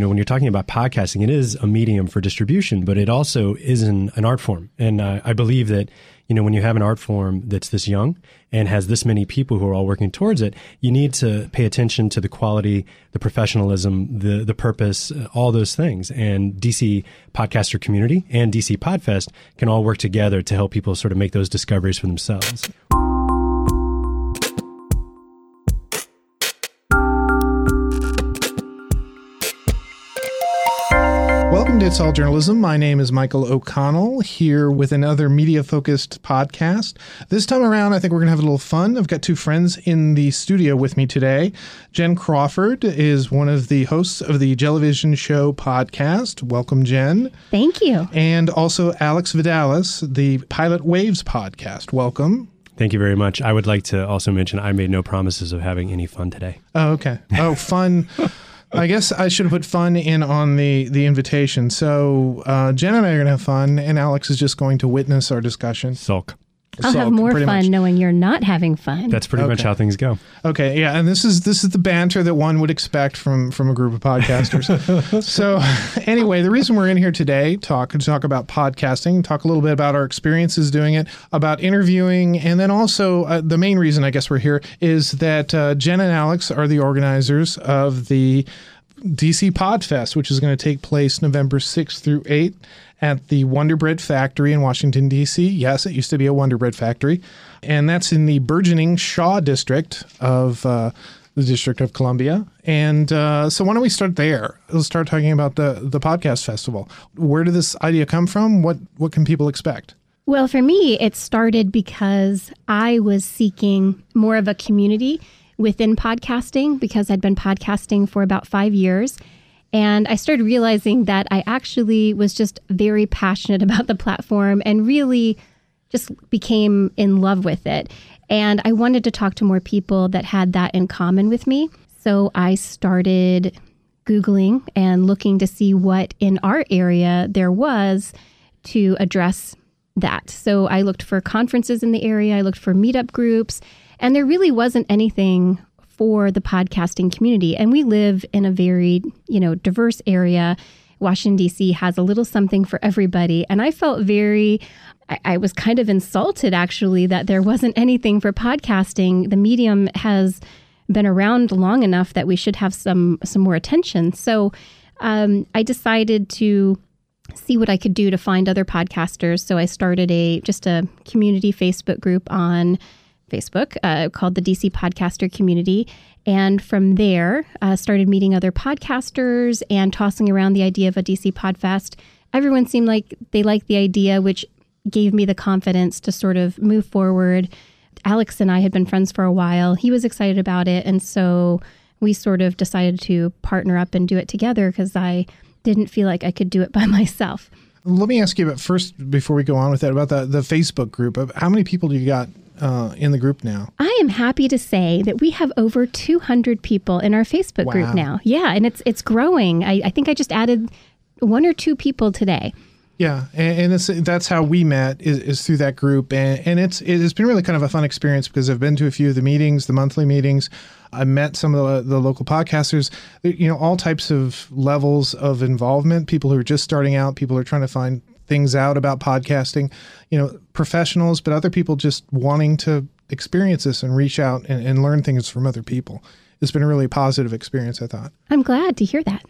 You know, when you're talking about podcasting, it is a medium for distribution, but it also is an, an art form. And uh, I believe that, you know, when you have an art form that's this young and has this many people who are all working towards it, you need to pay attention to the quality, the professionalism, the the purpose, uh, all those things. And DC Podcaster Community and DC Podfest can all work together to help people sort of make those discoveries for themselves. Welcome to It's All Journalism. My name is Michael O'Connell here with another media focused podcast. This time around, I think we're going to have a little fun. I've got two friends in the studio with me today. Jen Crawford is one of the hosts of the Jellyvision Show podcast. Welcome, Jen. Thank you. And also Alex Vidales, the Pilot Waves podcast. Welcome. Thank you very much. I would like to also mention I made no promises of having any fun today. Oh, okay. Oh, fun. I guess I should have put fun in on the the invitation. So uh, Jen and I are going to have fun, and Alex is just going to witness our discussion. Sulk. I'll have more fun much. knowing you're not having fun. That's pretty much how things go. Okay, yeah, and this is this is the banter that one would expect from from a group of podcasters. so, anyway, the reason we're in here today talk to talk about podcasting, talk a little bit about our experiences doing it, about interviewing, and then also uh, the main reason I guess we're here is that uh, Jen and Alex are the organizers of the DC Podfest, which is going to take place November 6th through 8th at the Wonder Bread Factory in Washington, D.C. Yes, it used to be a Wonder Bread Factory. And that's in the burgeoning Shaw district of uh, the District of Columbia. And uh, so, why don't we start there? Let's start talking about the, the podcast festival. Where did this idea come from? What, what can people expect? well, for me, it started because I was seeking more of a community within podcasting because I'd been podcasting for about five years. And I started realizing that I actually was just very passionate about the platform and really just became in love with it. And I wanted to talk to more people that had that in common with me. So I started Googling and looking to see what in our area there was to address that. So I looked for conferences in the area, I looked for meetup groups, and there really wasn't anything for the podcasting community. And we live in a very, you know, diverse area. Washington, D.C. has a little something for everybody. And I felt very, I, I was kind of insulted actually that there wasn't anything for podcasting. The medium has been around long enough that we should have some some more attention. So um, I decided to see what I could do to find other podcasters. So I started a just a community Facebook group on Facebook uh, called the DC Podcaster Community, and from there uh, started meeting other podcasters and tossing around the idea of a DC Podfest. Everyone seemed like they liked the idea, which gave me the confidence to sort of move forward. Alex and I had been friends for a while. He was excited about it, and so we sort of decided to partner up and do it together because I didn't feel like I could do it by myself. Let me ask you about first, before we go on with that, about the, the Facebook group. How many people do you got uh, in the group now? I am happy to say that we have over 200 people in our Facebook Wow. group now. Yeah, and it's it's growing. I, I think I just added one or two people today. Yeah, and, and it's, that's how we met is, is through that group, and, and it's it has been really kind of a fun experience because I've been to a few of the meetings, the monthly meetings. I met some of the, the local podcasters, you know, all types of levels of involvement. People who are just starting out, people who are trying to find things out about podcasting, you know, professionals, but other people just wanting to experience this and reach out and, and learn things from other people. It's been a really positive experience, I thought. I'm glad to hear that.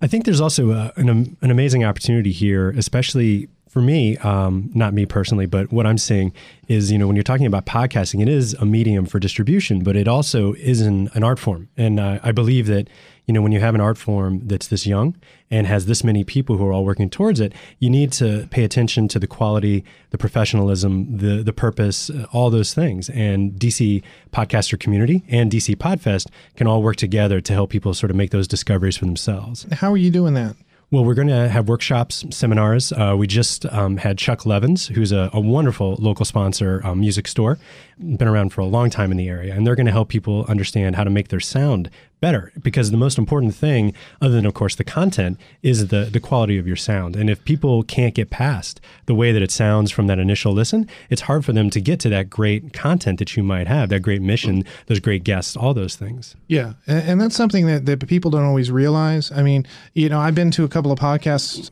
I think there's also a, an, an amazing opportunity here, especially for me, um, not me personally, but what I'm seeing is, you know, when you're talking about podcasting, it is a medium for distribution, but it also is an, an art form. And uh, I believe that, you know, when you have an art form that's this young and has this many people who are all working towards it, you need to pay attention to the quality, the professionalism, the the purpose, uh, all those things. And DC Podcaster Community and DC Podfest can all work together to help people sort of make those discoveries for themselves. How are you doing that? Well, we're going to have workshops, seminars. Uh, we just um, had Chuck Levin's, who's a, a wonderful local sponsor, um, music store, been around for a long time in the area, and they're going to help people understand how to make their sound better because the most important thing, other than of course the content, is the the quality of your sound. And if people can't get past the way that it sounds from that initial listen, it's hard for them to get to that great content that you might have, that great mission, those great guests, all those things. Yeah, and, and that's something that, that people don't always realize. I mean, you know, I've been to a couple of podcasts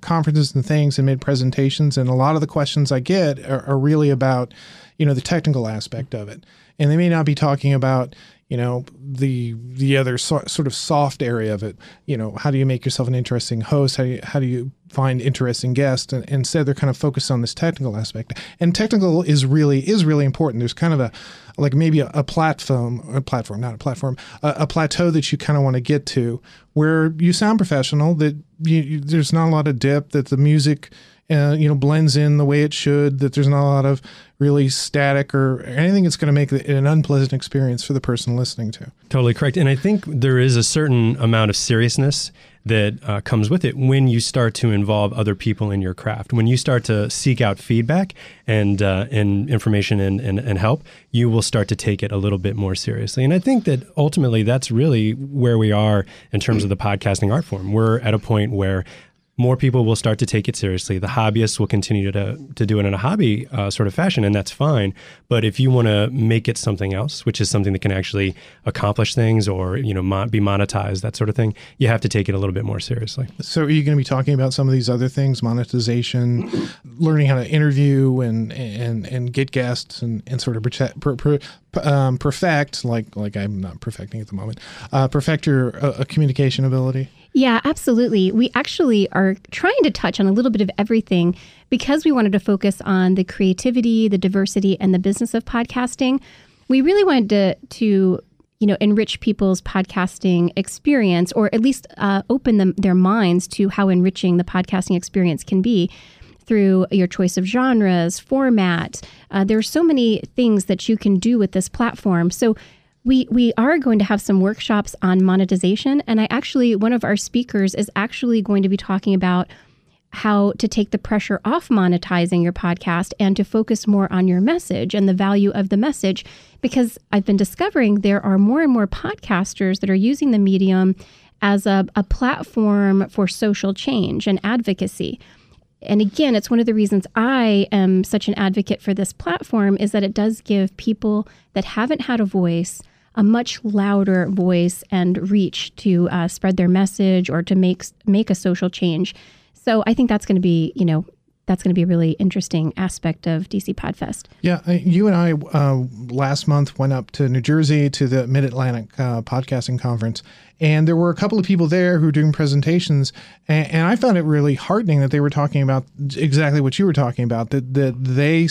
conferences and things and made presentations and a lot of the questions i get are, are, really about you know the technical aspect of it. And they may not be talking about you know the the other so, sort of soft area of it. You know how do you make yourself an interesting host? How do you, how do you find interesting guests? And instead they're kind of focused on this technical aspect. And technical is really is really important. There's kind of a like maybe a, a platform a platform not a platform a, a plateau that you kind of want to get to where you sound professional that you, you, there's not a lot of dip that the music uh, you know blends in the way it should that there's not a lot of really static or anything that's going to make it an unpleasant experience for the person listening to. Totally correct. And i think there is a certain amount of seriousness that uh, comes with it when you start to involve other people in your craft. When you start to seek out feedback and uh, and information and, and, and help you will start to take it a little bit more seriously. And i think that ultimately that's really where we are in terms of the podcasting art form. We're at a point where more people will start to take it seriously. The hobbyists will continue to, to do it in a hobby uh, sort of fashion, and that's fine. But if you want to make it something else, which is something that can actually accomplish things or you know mo- be monetized, that sort of thing, you have to take it a little bit more seriously. So, are you going to be talking about some of these other things, monetization, learning how to interview and and and get guests and, and sort of protect, per, per, um, perfect, like like I'm not perfecting at the moment, uh, perfect your uh, communication ability? Yeah, absolutely. We actually are trying to touch on a little bit of everything because we wanted to focus on the creativity, the diversity, and the business of podcasting. We really wanted to to you know enrich people's podcasting experience, or at least uh, open them their minds to how enriching the podcasting experience can be through your choice of genres, format. Uh, there are so many things that you can do with this platform. So we we are going to have some workshops on monetization. And i actually one of our speakers is actually going to be talking about how to take the pressure off monetizing your podcast and to focus more on your message and the value of the message. Because i've been discovering there are more and more podcasters that are using the medium as a, a platform for social change and advocacy. And again, it's one of the reasons I am such an advocate for this platform is that it does give people that haven't had a voice a much louder voice and reach to uh, spread their message or to make make a social change. So I think that's going to be, you know, that's going to be a really interesting aspect of DC Podfest. Yeah, you and I uh, last month went up to New Jersey to the Mid Atlantic uh, Podcasting Conference, and there were a couple of people there who were doing presentations, and, and, I found it really heartening that they were talking about exactly what you were talking about. That that they,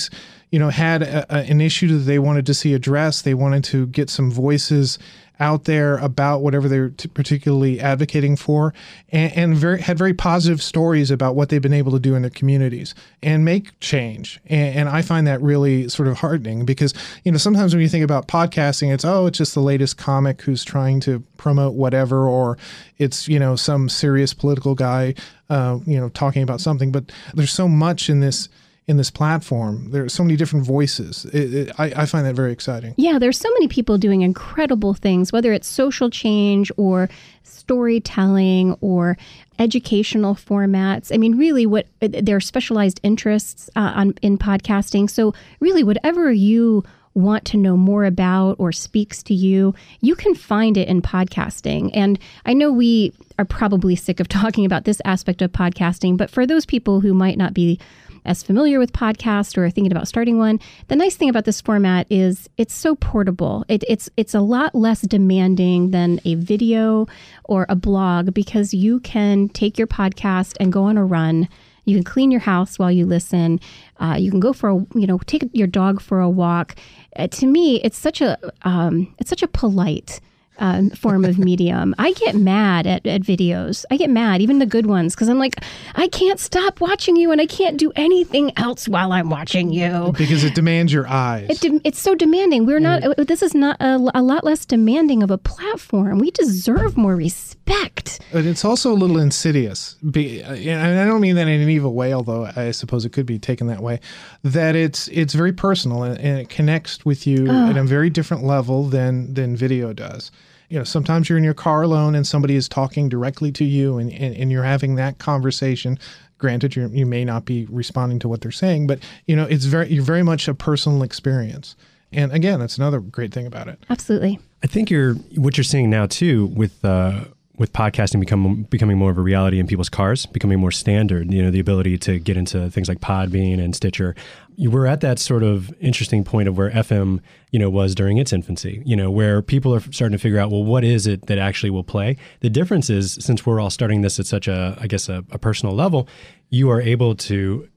you know, had a, a, an issue that they wanted to see addressed. They wanted to get some voices out there about whatever they're t- particularly advocating for, and, and, very had very positive stories about what they've been able to do in their communities and make change. And, and, I find that really sort of heartening because you know sometimes when you think about podcasting, it's oh it's just the latest comic who's trying to promote whatever, or it's you know some serious political guy uh, you know talking about something. But there's so much in this in this platform. There are so many different voices. It, it, I, I, find that very exciting. Yeah, there's so many people doing incredible things, whether it's social change or storytelling or educational formats. I mean, really, what their specialized interests uh, on in podcasting. So, really, whatever you want to know more about or speaks to you, you can find it in podcasting. And I know we are probably sick of talking about this aspect of podcasting, but for those people who might not be as familiar with podcast or thinking about starting one, the nice thing about this format is it's so portable. It, it's it's a lot less demanding than a video or a blog because you can take your podcast and go on a run. You can clean your house while you listen. Uh, you can go for a you know take your dog for a walk. Uh, to me, it's such a um, it's such a polite um, form of medium. I get mad at, at videos. I get mad, even the good ones, because I'm like, I can't stop watching you and I can't do anything else while I'm watching you. Because it demands your eyes. It de- it's so demanding. We're not, this is not a, a, lot less demanding of a platform. We deserve more respect. But it's also a little insidious. Be, and I don't mean that in an evil way, although I suppose it could be taken that way, that it's it's very personal and, and it connects with you oh. at a very different level than, than video does. you know, sometimes you're in your car alone and somebody is talking directly to you and, and, and you're having that conversation. Granted, you you may not be responding to what they're saying, but you know, it's very you're very much a personal experience. And again, that's another great thing about it. Absolutely. I think you're what you're seeing now too with uh, with podcasting become becoming more of a reality in people's cars, becoming more standard. You know, the ability to get into things like Podbean and Stitcher. Were at that sort of interesting point of where FM, you know, was during its infancy. You know, where people are starting to figure out, well, what is it that actually will play? The difference is, since we're all starting this at such a, I guess, a, a personal level, you are able to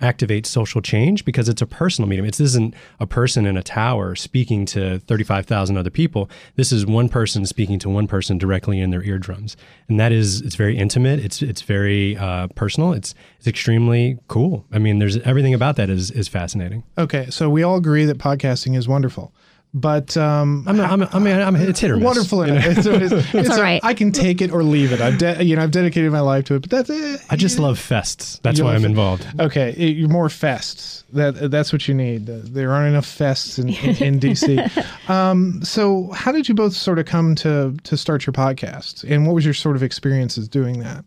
activate social change because it's a personal medium. It isn't a person in a tower speaking to 35,000 other people. This is one person speaking to one person directly in their eardrums. And that is, it's very intimate. It's, it's very uh, personal. It's, it's extremely cool. I mean, there's everything about that is, is fascinating. Okay. So we all agree that podcasting is wonderful. But um, I'm, I'm, I mean, I'm, it's hit or miss. wonderful. You know? it's, it's, it's, it's all right. I can take it or leave it. I've de- you know I've dedicated my life to it, but that's it. I just love fests. That's You why I'm fe- involved. Okay, it- you're more fests. That that's what you need. Uh, There aren't enough fests in, in, in DC. um, so, how did you both sort of come to to start your podcast, and what was your sort of experiences doing that?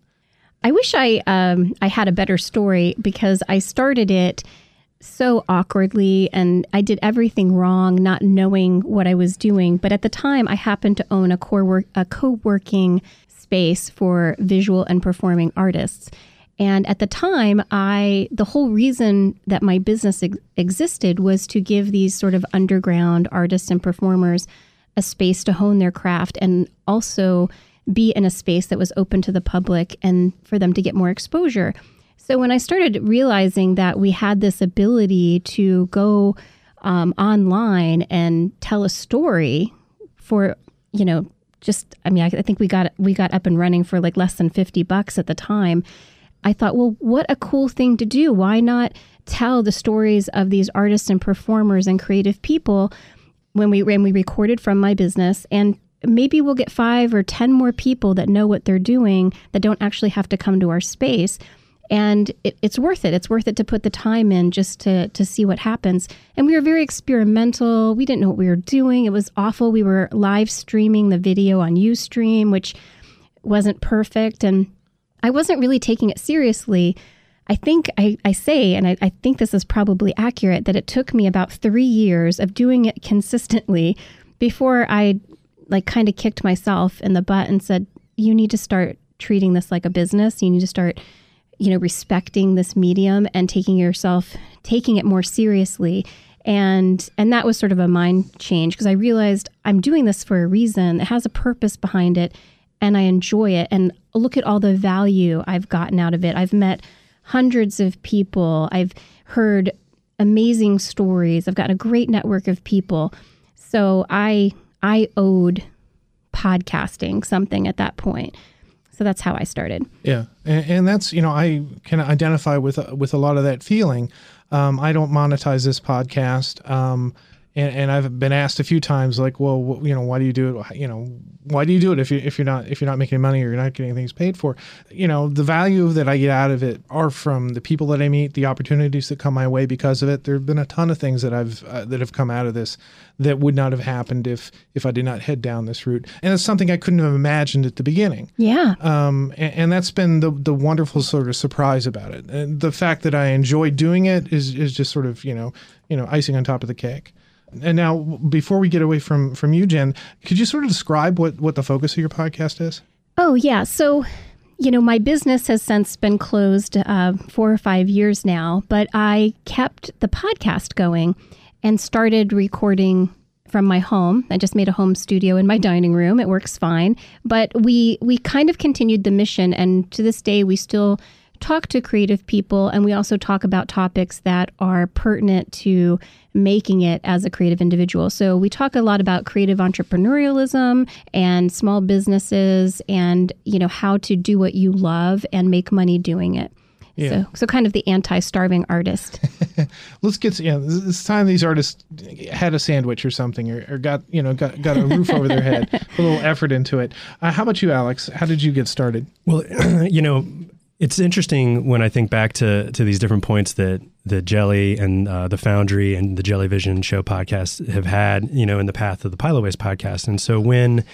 I wish I um, I had a better story because I started it so awkwardly and I did everything wrong, not knowing what I was doing. But at the time, I happened to own a core work, a co-working space for visual and performing artists. And at the time, I the whole reason that my business ex- existed was to give these sort of underground artists and performers a space to hone their craft and also be in a space that was open to the public and for them to get more exposure. So when I started realizing that we had this ability to go um, online and tell a story for, you know, just I mean I, I think we got we got up and running for like less than fifty bucks at the time. I thought, well, what a cool thing to do. Why not tell the stories of these artists and performers and creative people when we when we recorded from my business and maybe we'll get 5 or 10 more people that know what they're doing that don't actually have to come to our space and it, it's worth it. It's worth it to put the time in just to to see what happens. And we were very experimental. We didn't know what we were doing. It was awful. We were live streaming the video on UStream, which wasn't perfect, and I wasn't really taking it seriously. I think I, I say, and I, I think this is probably accurate, that it took me about three years of doing it consistently before I like kind of kicked myself in the butt and said, you need to start treating this like a business. You need to start, you know, respecting this medium and taking yourself, taking it more seriously. And and that was sort of a mind change because I realized I'm doing this for a reason. It has a purpose behind it and I enjoy it. And look at all the value I've gotten out of it. I've met hundreds of people. I've heard amazing stories. I've got a great network of people. So I I owed podcasting something at that point. So that's how I started. Yeah, and, and that's you know I can identify with with a lot of that feeling. Um, I don't monetize this podcast, um, and, and I've been asked a few times, like, well, you know, why do you do it? You know, why do you do it if you if you're not if you're not making money or you're not getting things paid for? You know, the value that I get out of it are from the people that I meet, the opportunities that come my way because of it. There have been a ton of things that I've uh, that have come out of this that would not have happened if if I did not head down this route, and it's something I couldn't have imagined at the beginning Yeah. um, and, and that's been the the wonderful sort of surprise about it. And the fact that I enjoy doing it is is just sort of you know you know icing on top of the cake. And now, before we get away from from you, Jen, could you sort of describe what what the focus of your podcast is? Oh, yeah. So, you know, my business has since been closed uh, four or five years now, but I kept the podcast going and started recording from my home. I just made a home studio in my dining room. It works fine, but we we kind of continued the mission, and to this day, we still talk to creative people, and we also talk about topics that are pertinent to making it as a creative individual. So we talk a lot about creative entrepreneurialism and small businesses and, you know, how to do what you love and make money doing it. Yeah. So, so kind of the anti-starving artist. Let's get yeah. This this time these artists had a sandwich or something, or, or got you know got got a roof over their head, a little effort into it. Uh, how about you, Alex? How did you get started? Well, you know, it's interesting when I think back to to these different points that the Jelly and uh, the Foundry and the Jellyvision Show podcast have had, you know, in the path of the Pilot Waves podcast. And so when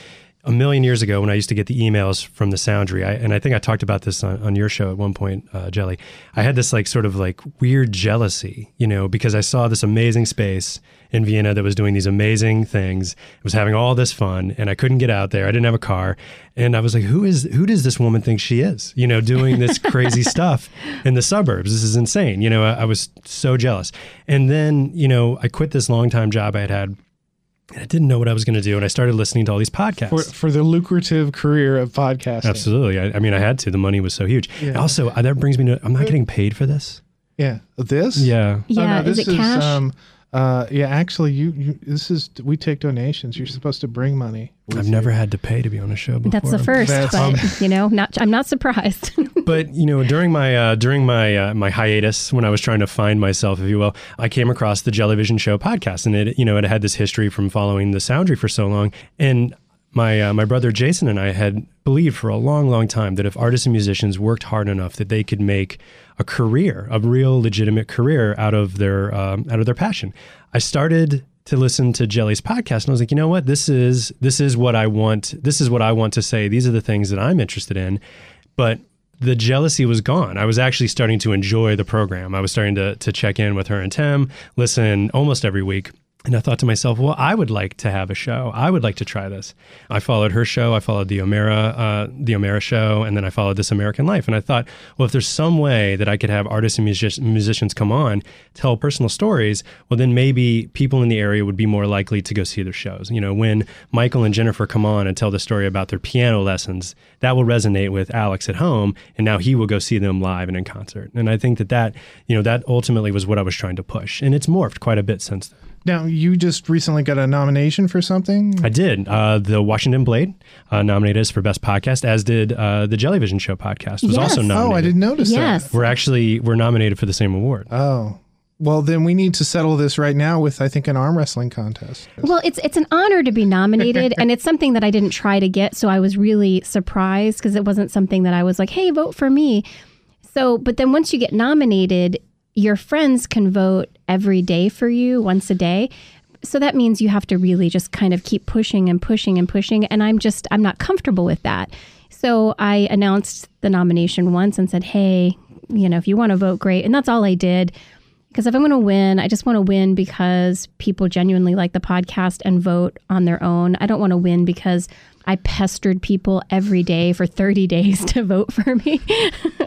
a million years ago when I used to get the emails from the Soundry, I, and I think I talked about this on, on your show at one point, uh, Jelly. I had this like sort of like weird jealousy, you know, because I saw this amazing space in Vienna that was doing these amazing things. It was having all this fun, and I couldn't get out there. I didn't have a car, and I was like, "Who is? Who does this woman think she is? You know, doing this crazy stuff in the suburbs? This is insane." You know, I, I was so jealous. And then, you know, I quit this long time job I had had and I didn't know what I was going to do. And I started listening to all these podcasts. For, for the lucrative career of podcasting. Absolutely. I, I mean, I had to. The money was so huge. Yeah. Also, uh, that brings me to I'm not getting paid for this. Yeah. This? Yeah. Yeah. Oh, no, is it cash? Um, uh, yeah, actually, you, you this is we take donations. You're supposed to bring money. I've you. never had to pay to be on a show before. That's the first, That's, but um, you know, not I'm not surprised. but you know, during my uh, during my uh, my hiatus, when I was trying to find myself, if you will, I came across the Jellyvision Show podcast, and it you know it had this history from following the Soundry for so long, and my uh, my brother Jason and I had believed for a long, long time that if artists and musicians worked hard enough, that they could make a career, a real legitimate career out of their um, out of their passion. I started to listen to Jelly's podcast and I was like, you know what? This is this is what I want. This is what I want to say. These are the things that I'm interested in. But the jealousy was gone. I was actually starting to enjoy the program. I was starting to to check in with her and Tim, listen almost every week. And I thought to myself, well, I would like to have a show. I would like to try this. I followed her show. I followed the Omera, uh, the Omera show, and then I followed This American Life. And I thought, well, if there's some way that I could have artists and music- musicians come on, tell personal stories, well, then maybe people in the area would be more likely to go see their shows. You know, when Michael and Jennifer come on and tell the story about their piano lessons, that will resonate with Alex at home, and now he will go see them live and in concert. And I think that that, you know, that ultimately was what I was trying to push, and it's morphed quite a bit since then. Now, you just recently got a nomination for something? I did. Uh, the Washington Blade uh, nominated us for Best Podcast, as did uh, the Jellyvision Show podcast was yes. also nominated. Oh, I didn't notice yes. that. We're actually, we're nominated for the same award. Oh, well, then we need to settle this right now with, I think, an arm wrestling contest. Well, it's it's an honor to be nominated, and it's something that I didn't try to get, so I was really surprised because it wasn't something that I was like, "Hey, vote for me." So, but then once you get nominated, your friends can vote every day for you, once a day. So that means you have to really just kind of keep pushing and pushing and pushing. And I'm just, I'm not comfortable with that. So I announced the nomination once and said, hey, you know, if you want to vote, great. And that's all I did. Because if I'm going to win, I just want to win because people genuinely like the podcast and vote on their own. I don't want to win because I pestered people every day for 30 days to vote for me.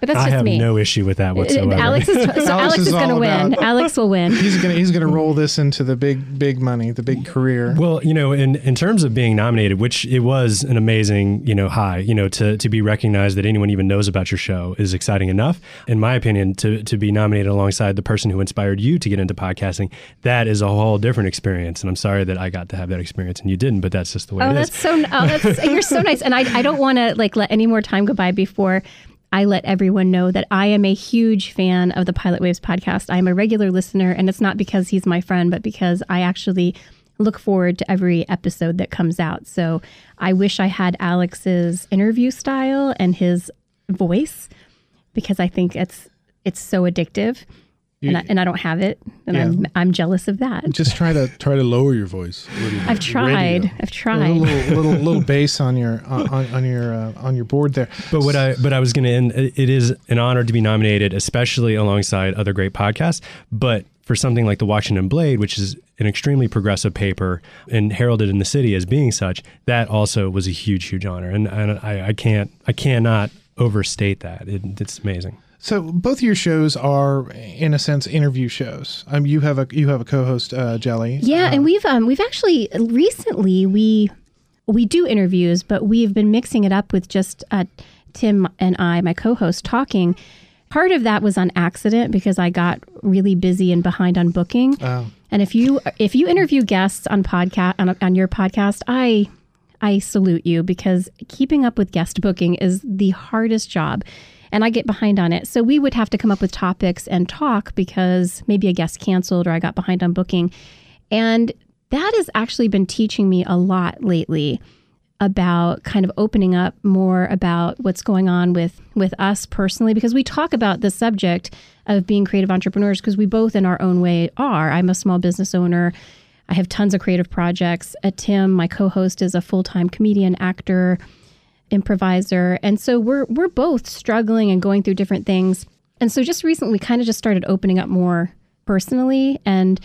But that's I just me. no issue with that uh, uh, whatsoever. Alex is, so Alex, Alex is, is going to win. Alex will win. He's going to he's going to roll this into the big big money, the big career. Well, you know, in in terms of being nominated, which it was an amazing, you know, high, you know, to to be recognized that anyone even knows about your show is exciting enough. In my opinion, to to be nominated alongside the person who inspired you to get into podcasting, that is a whole different experience. And I'm sorry that I got to have that experience and you didn't, but that's just the way oh, it is. oh, it that's is. So, oh, that's you're so nice. And I I don't want to like let any more time go by before I let everyone know that I am a huge fan of the Pilot Waves podcast. I'm a regular listener, and it's not because he's my friend, but because I actually look forward to every episode that comes out. So I wish I had Alex's interview style and his voice because I think it's it's so addictive and, I, and I don't have it, and yeah. I'm I'm jealous of that. Just try to try to lower your voice. I've tried. Radio. I've tried. A little little, little bass on your on, on your uh, on your board there. But what I but I was going to end. It is an honor to be nominated, especially alongside other great podcasts. But for something like the Washington Blade, which is an extremely progressive paper and heralded in the city as being such, that also was a huge, huge honor, and, and I, I can't I cannot overstate that. It, it's amazing. So both of your shows are, in a sense, interview shows. Um, you have a you have a co-host, uh, Jelly. Yeah, um, and we've um, we've actually recently we we do interviews, but we've been mixing it up with just uh, Tim and I, my co-host, talking. Part of that was on accident because I got really busy and behind on booking. Oh. And if you if you interview guests on podcast on, on your podcast, I I salute you because keeping up with guest booking is the hardest job and I get behind on it. So we would have to come up with topics and talk because maybe a guest canceled or I got behind on booking. And that has actually been teaching me a lot lately about kind of opening up more about what's going on with with us personally because we talk about the subject of being creative entrepreneurs because we both in our own way are. I'm a small business owner. I have tons of creative projects. Uh, Tim, my co-host, is a full-time comedian, actor, improviser, and so we're we're both struggling and going through different things. And so just recently, kind of just started opening up more personally, and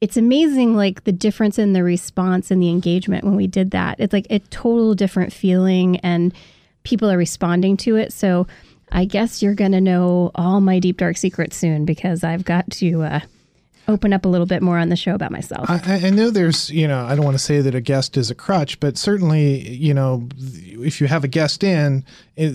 it's amazing like the difference in the response and the engagement when we did that. It's like a total different feeling, and people are responding to it. So I guess you're going to know all my deep dark secrets soon because I've got to uh, open up a little bit more on the show about myself. I, I know there's, you know, I don't want to say that a guest is a crutch, but certainly, you know, if you have a guest in,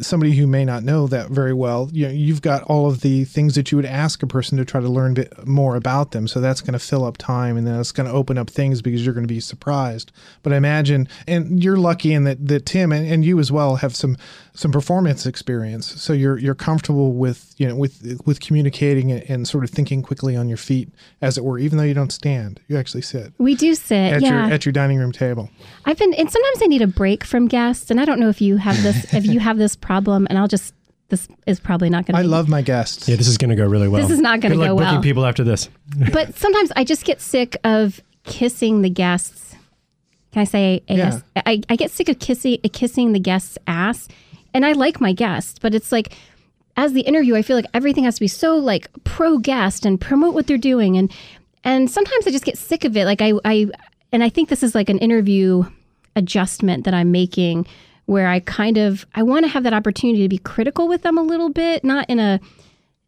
somebody who may not know that very well, you know, you've got all of the things that you would ask a person to try to learn more about them. So that's going to fill up time and then it's going to open up things because you're going to be surprised. But I imagine, and you're lucky in that, that Tim and, and you as well have some some performance experience. So you're you're comfortable with you know with with communicating and sort of thinking quickly on your feet, as it were. Even though you don't stand, you actually sit. We do sit at yeah. your at your dining room table. I've been, and sometimes I need a break from guests, and I don't know if you have this if you have this problem, and I'll just this is probably not going to. I love my guests. Yeah, this is going to go really well. This is not going to go well. Booking people after this. but sometimes I just get sick of kissing the guests. Can I say? I, yeah. I, I get sick of kissing kissing the guest's ass, and I like my guests, but it's like as the interview, I feel like everything has to be so like pro guest and promote what they're doing, and and sometimes I just get sick of it. Like I I and I think this is like an interview adjustment that I'm making where I kind of I want to have that opportunity to be critical with them a little bit, not in a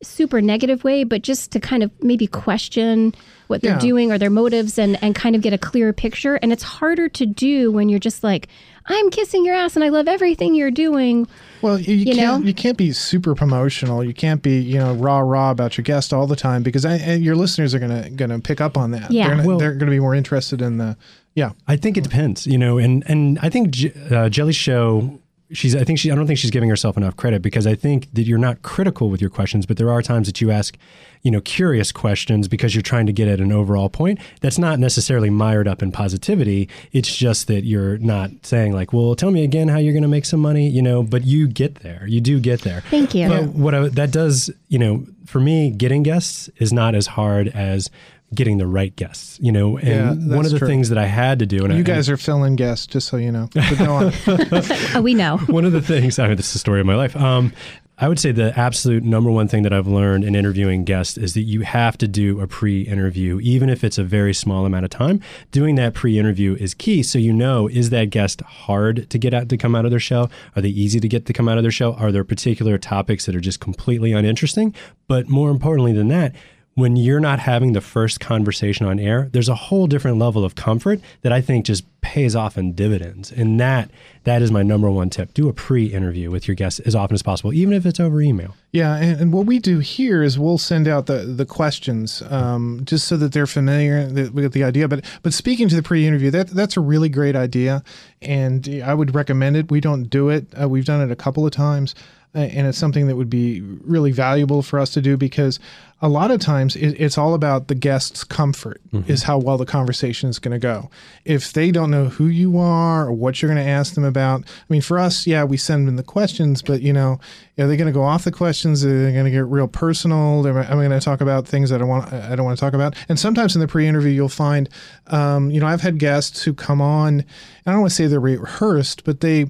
super negative way, but just to kind of maybe question what they're Yeah. doing or their motives and and kind of get a clearer picture. And it's harder to do when you're just like, I'm kissing your ass and I love everything you're doing. Well, you, you You can't know? you can't be super promotional. You can't be you know rah rah about your guest all the time because I, and your listeners are gonna gonna pick up on that. Yeah. they're gonna, Well- they're gonna be more interested in the yeah. I think it depends, you know, and and I think J- uh, Jelly's show. She's. I think she. I don't think she's giving herself enough credit because I think that you're not critical with your questions, but there are times that you ask, you know, curious questions because you're trying to get at an overall point. That's not necessarily mired up in positivity. It's just that you're not saying like, well, tell me again how you're going to make some money, you know. But you get there. You do get there. Thank you. But what I, that does, you know, for me, getting guests is not as hard as getting the right guests, you know. And Yeah, one of the true. things that I had to do, and I, You guys are fill-in guests, just so you know. But. Oh, we know. one of the things, I mean, this is the story of my life. Um, I would say the absolute number one thing that I've learned in interviewing guests is that you have to do a pre interview, even if it's a very small amount of time. Doing that pre interview is key. So you know, is that guest hard to get out to come out of their shell? Are they easy to get to come out of their shell? Are there particular topics that are just completely uninteresting? But more importantly than that, when you're not having the first conversation on air, there's a whole different level of comfort that I think just pays off in dividends. And that that is my number one tip. Do a pre-interview with your guests as often as possible, even if it's over email. Yeah, and, and what we do here is we'll send out the the questions um, just so that they're familiar with the idea. But but speaking to the pre-interview, that that's a really great idea, and I would recommend it. We don't do it. Uh, we've done it a couple of times, and it's something that would be really valuable for us to do because a lot of times it, it's all about the guest's comfort is how well the conversation is going to go. If they don't know who you are or what you're going to ask them about, I mean, for us, yeah, we send them the questions, but you know, are they going to go off the questions? Are they going to get real personal? Am I going to talk about things that I want I don't want to talk about? And sometimes in the pre-interview, you'll find, um, you know, I've had guests who come on. and I don't want to say they're rehearsed, but they,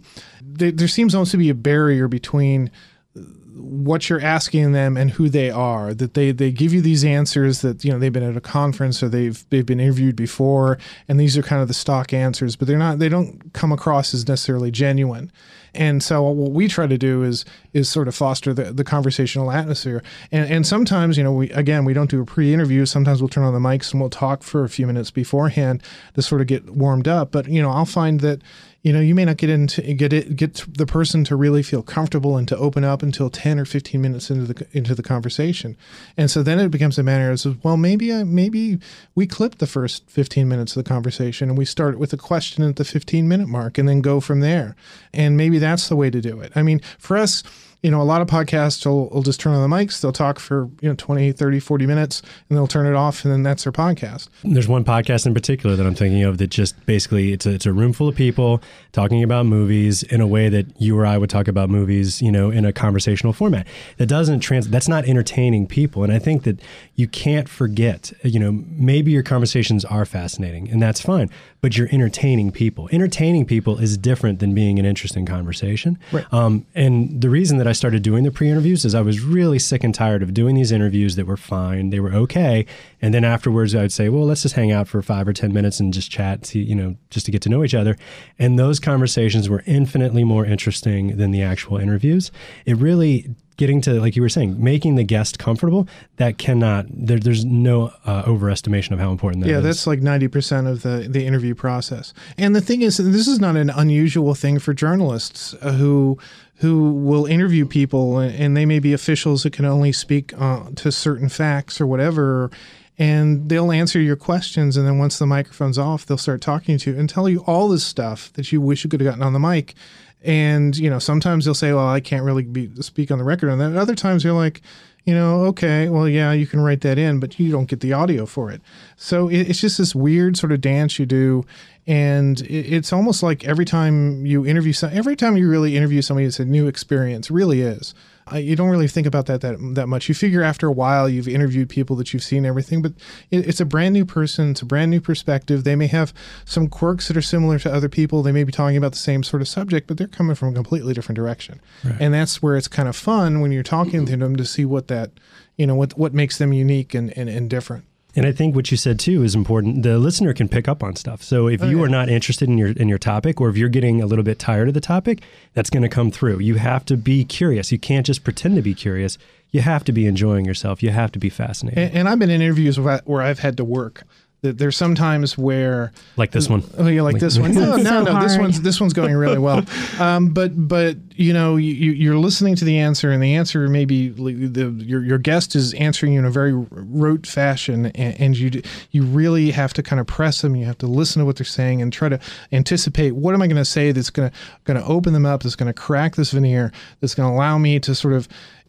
they there seems almost to be a barrier between what you're asking them and who they are that they they give you these answers that you know they've been at a conference or they've they've been interviewed before and these are kind of the stock answers but they're not they don't come across as necessarily genuine. And so what we try to do is is sort of foster the, the conversational atmosphere. And and sometimes you know we again we don't do a pre-interview. Sometimes we'll turn on the mics and we'll talk for a few minutes beforehand to sort of get warmed up. But you know I'll find that you know you may not get into get it get the person to really feel comfortable and to open up until 10 or 15 minutes into the into the conversation. And so then it becomes a matter of well maybe I, maybe we clip the first 15 minutes of the conversation and we start with a question at the 15 minute mark and then go from there. And maybe that's the way to do it. I mean for us you know, a lot of podcasts will, will just turn on the mics, they'll talk for, you know, 20, 30, 40 minutes, and they'll turn it off, and then that's their podcast. There's one podcast in particular that I'm thinking of that just basically it's a, it's a room full of people talking about movies in a way that you or I would talk about movies, you know, in a conversational format. That doesn't trans that's not entertaining people. And I think that you can't forget, you know, maybe your conversations are fascinating and that's fine, but you're entertaining people. Entertaining people is different than being an interesting conversation. Right. Um, and the reason that I started doing the pre-interviews is I was really sick and tired of doing these interviews that were fine, they were okay, and then afterwards I'd say, well, let's just hang out for five or ten minutes and just chat, see, you know, just to get to know each other. And those conversations were infinitely more interesting than the actual interviews. It really getting to like you were saying making the guest comfortable that cannot there, there's no uh, overestimation of how important that yeah is. that's like 90% of the, the interview process and the thing is this is not an unusual thing for journalists uh, who who will interview people and they may be officials that can only speak uh, to certain facts or whatever and they'll answer your questions and then once the microphone's off they'll start talking to you and tell you all this stuff that you wish you could have gotten on the mic and you know sometimes they'll say well i can't really be, speak on the record and then other times you're like you know okay well yeah you can write that in but you don't get the audio for it. So it, it's just this weird sort of dance you do. And it, it's almost like every time you interview some, every time you really interview somebody it's a new experience. Really is uh, you don't really think about that, that that much. You figure after a while you've interviewed people that you've seen everything, but it, it's a brand new person. It's a brand new perspective. They may have some quirks that are similar to other people. They may be talking about the same sort of subject, but they're coming from a completely different direction. Right. And that's where it's kind of fun when you're talking to them to see what that, you know, what what makes them unique and, and, and different. And I think what you said too is important. The listener can pick up on stuff. So if oh, you are not interested in your in your topic, or if you're getting a little bit tired of the topic, that's going to come through. You have to be curious. You can't just pretend to be curious. You have to be enjoying yourself. You have to be fascinated. And, and I've been in interviews where I've had to work there's sometimes where like this one. Oh yeah like, like this one. no no so no this one's this one's going really well. Um, but but you know you, you're listening to the answer and the answer maybe the your, your guest is answering you in a very rote fashion and, and you you really have to kind of press them you have to listen to what they're saying and try to anticipate what am I going to say that's going to going to open them up that's going to crack this veneer that's going to allow me to sort of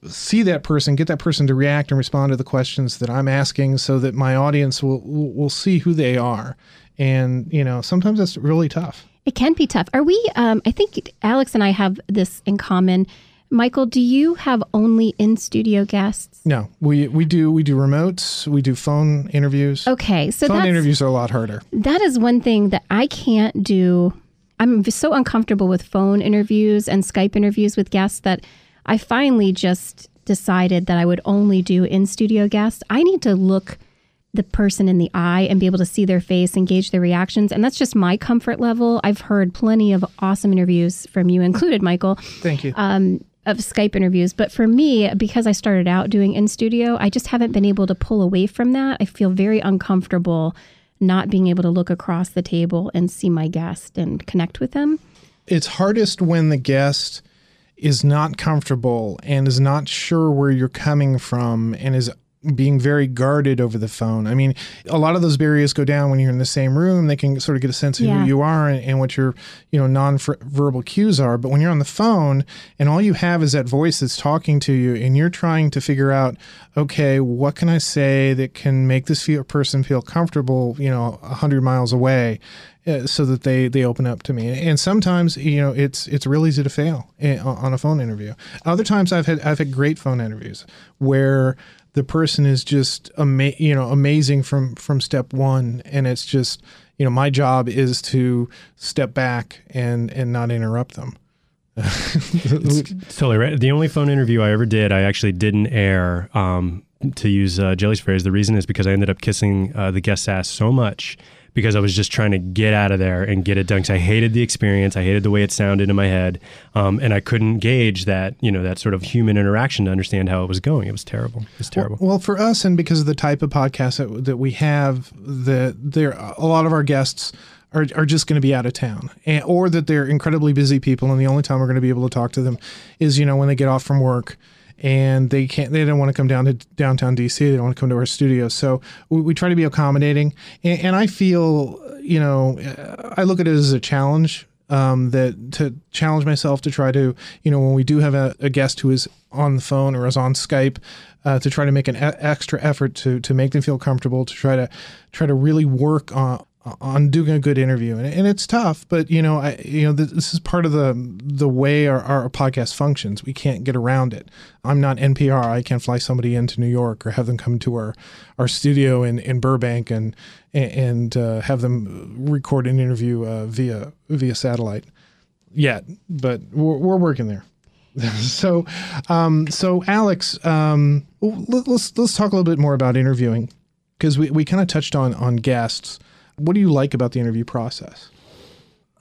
see that person, get that person to react and respond to the questions that I'm asking, so that my audience will will see who they are. And you know, sometimes that's really tough. It can be tough. Are we? Um, I think Alex and I have this in common. Michael, do you have only in studio guests? No, we we do we do remotes, we do phone interviews. Okay, so phone interviews are a lot harder. That is one thing that I can't do. I'm so uncomfortable with phone interviews and Skype interviews with guests that I finally just decided that I would only do in studio guests. I need to look the person in the eye and be able to see their face, engage their reactions. And that's just my comfort level. I've heard plenty of awesome interviews from you, included, Michael. Thank you. Um, of Skype interviews. But for me, because I started out doing in studio, I just haven't been able to pull away from that. I feel very uncomfortable not being able to look across the table and see my guest and connect with them. It's hardest when the guest is not comfortable and is not sure where you're coming from and is being very guarded over the phone. I mean, a lot of those barriers go down when you're in the same room. They can sort of get a sense of yeah. who you are and, and, what your, you know, non-verbal cues are. But when you're on the phone and all you have is that voice that's talking to you, and you're trying to figure out, okay, what can I say that can make this feel, person feel comfortable, you know, a hundred miles away, uh, so that they they open up to me. And sometimes you know it's it's real easy to fail eh, on a phone interview. Other times I've had I've had great phone interviews where the person is just ama- you know amazing from from step one, and it's just you know my job is to step back and and not interrupt them. totally right. The only phone interview I ever did, I actually didn't air. Um, to use uh, Jelly's phrase, the reason is because I ended up kissing uh, the guest's ass so much because I was just trying to get out of there and get it done. Because I hated the experience, I hated the way it sounded in my head, um, and I couldn't gauge that you know that sort of human interaction to understand how it was going. It was terrible. It was terrible. Well, well for us, and because of the type of podcast that, that we have, that there a lot of our guests are, are just going to be out of town and, or that they're incredibly busy people and the only time we're going to be able to talk to them is you know when they get off from work and they can't they don't want to come down to downtown dc they don't want to come to our studio. So we, we try to be accommodating and, and, i feel you know i look at it as a challenge um, that to challenge myself to try to, you know, when we do have a, a guest who is on the phone or is on Skype, uh, to try to make an e- extra effort to to make them feel comfortable, to try to try to really work on on doing a good interview. And, and it's tough but you know I you know this is part of the the way our, our podcast functions. We can't get around it. I'm not NPR I can't fly somebody into New York or have them come to our our studio in, in Burbank and and uh, have them record an interview uh, via via satellite yet. But we're, we're working there. So um, so Alex um, let's let's talk a little bit more about interviewing because we, we kind of touched on on guests what do you like about the interview process?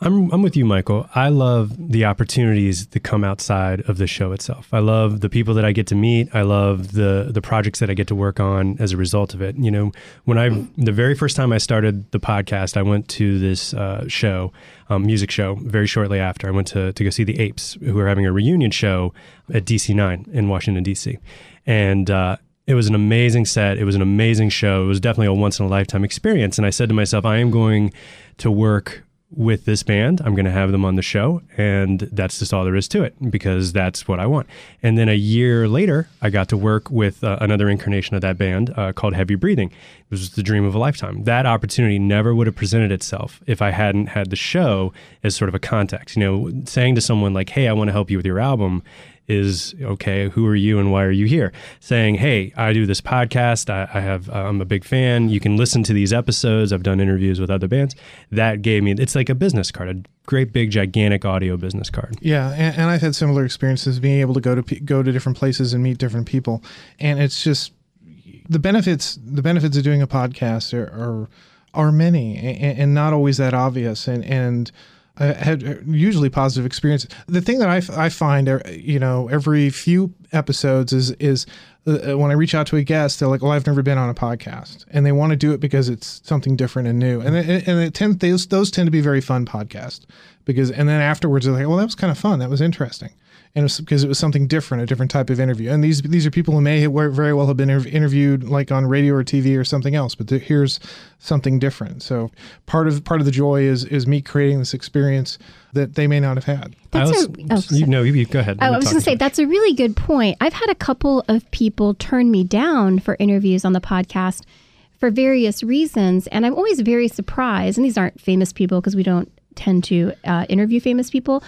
I'm, I'm with you, Michael. I love the opportunities that come outside of the show itself. I love the people that I get to meet. I love the the projects that I get to work on as a result of it. You know, when I the very first time I started the podcast, I went to this uh, show, um, music show. Very shortly after, I went to to go see the Apes, who are having a reunion show at DC Nine in Washington D.C. And uh, it was an amazing set. It was an amazing show. It was definitely a once in a lifetime experience. And I said to myself, I am going to work with this band. I'm going to have them on the show. And that's just all there is to it because that's what I want. And then a year later, I got to work with uh, another incarnation of that band uh, called Heavy Breathing. It was the dream of a lifetime. That opportunity never would have presented itself if I hadn't had the show as sort of a context. You know, saying to someone like, hey, I want to help you with your album is okay who are you and why are you here? Saying hey i do this podcast. I, I have uh, i'm a big fan. You can listen to these episodes. I've done interviews with other bands. That gave me it's like a business card a great big gigantic audio business card. Yeah and, and i've had similar experiences being able to go to go to different places and meet different people. And it's just the benefits the benefits of doing a podcast are are, are many and, and not always that obvious. And and I had usually positive experiences. The thing that I, I find, uh, you know, every few episodes is is uh, when I reach out to a guest, they're like, "Well, I've never been on a podcast," and they want to do it because it's something different and new. And it, and it tends those those tend to be very fun podcasts because, and then afterwards they're like, "Well, that was kind of fun. That was interesting." And because it was something different, a different type of interview. And these these are people who may very well have been interviewed like on radio or TV or something else, but here's something different. So part of part of the joy is is me creating this experience that they may not have had. That's was, a, oh, you, no, you, go ahead. Oh, I was going to say that's a really good point. I've had a couple of people turn me down for interviews on the podcast for various reasons, and I'm always very surprised. And these aren't famous people because we don't tend to uh, interview famous people,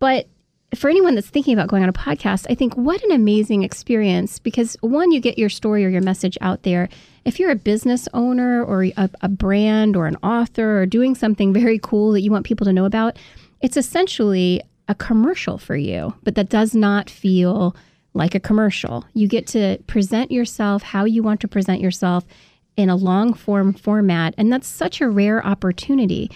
but for anyone that's thinking about going on a podcast, I think what an amazing experience because one, you get your story or your message out there. If you're a business owner or a, a, brand or an author or doing something very cool that you want people to know about, it's essentially a commercial for you, but that does not feel like a commercial. You get to present yourself how you want to present yourself in a long form format, and that's such a rare opportunity.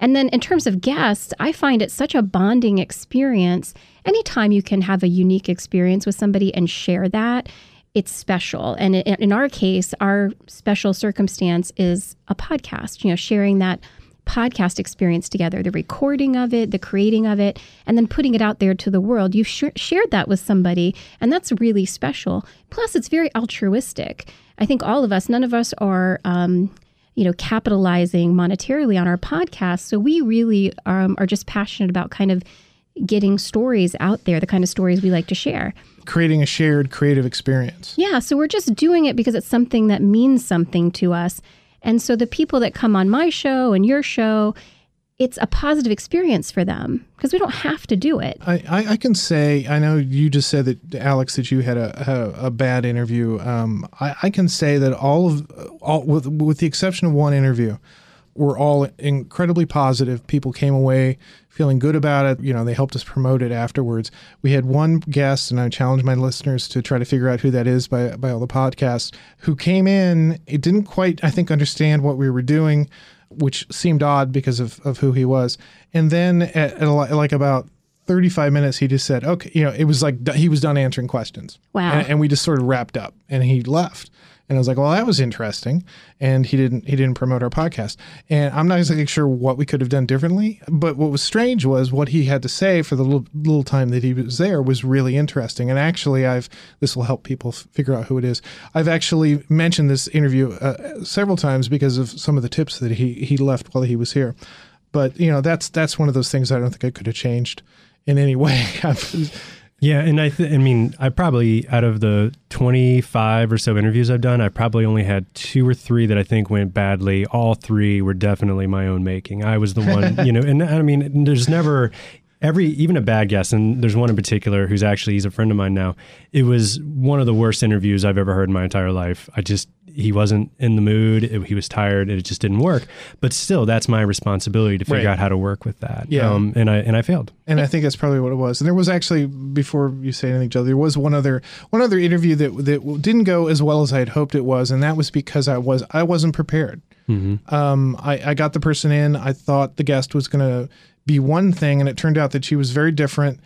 And then in terms of guests, I find it such a bonding experience. Anytime you can have a unique experience with somebody and share that, it's special. And in our case, our special circumstance is a podcast, you know, sharing that podcast experience together, the recording of it, the creating of it, and then putting it out there to the world. You've sh- shared that with somebody, and that's really special. Plus, it's very altruistic. I think all of us, none of us are. Um, you know, capitalizing monetarily on our podcast. So we really um, are just passionate about kind of getting stories out there, the kind of stories we like to share. Creating a shared creative experience. Yeah. So we're just doing it because it's something that means something to us. And so the people that come on my show and your show, it's a positive experience for them because we don't have to do it. I, I, can say, I know you just said that, Alex, that you had a, a, a bad interview. Um, I, I, can say that all of, all with, with the exception of one interview, were all incredibly positive. People came away feeling good about it. You know, they helped us promote it afterwards. We had one guest, and I challenge my listeners to try to figure out who that is by, by all the podcasts, who came in. It didn't quite, I think, understand what we were doing which seemed odd because of, of who he was. And then at, at like about 35 minutes, he just said, okay, you know, it was like he was done answering questions. Wow. And, and we just sort of wrapped up and he left. And I was like, well, that was interesting. And he didn't he didn't promote our podcast. And I'm not exactly sure what we could have done differently. But what was strange was what he had to say for the little, little time that he was there was really interesting. And actually, I've this will help people f- figure out who it is. I've actually mentioned this interview uh, several times because of some of the tips that he he left while he was here. But you know, that's that's one of those things I don't think I could have changed in any way. Yeah, and I, th- I mean, I probably out of the twenty-five or so interviews I've done, I probably only had two or three that I think went badly. All three were definitely my own making. I was the one, you know, and I mean, there's never every even a bad guest and there's one in particular who's actually he's a friend of mine now. It was one of the worst interviews I've ever heard in my entire life. I just he wasn't in the mood. It, he was tired. and It just didn't work. But still, that's my responsibility to figure Right. out how to work with that. Yeah. Um, and I and I failed. and I think that's probably what it was. And there was actually before you say anything, Joe, there was one other one other interview that that didn't go as well as I had hoped it was, and that was because I was I wasn't prepared. Um, I, I got the person in. I thought the guest was going to be one thing, and it turned out that she was very different.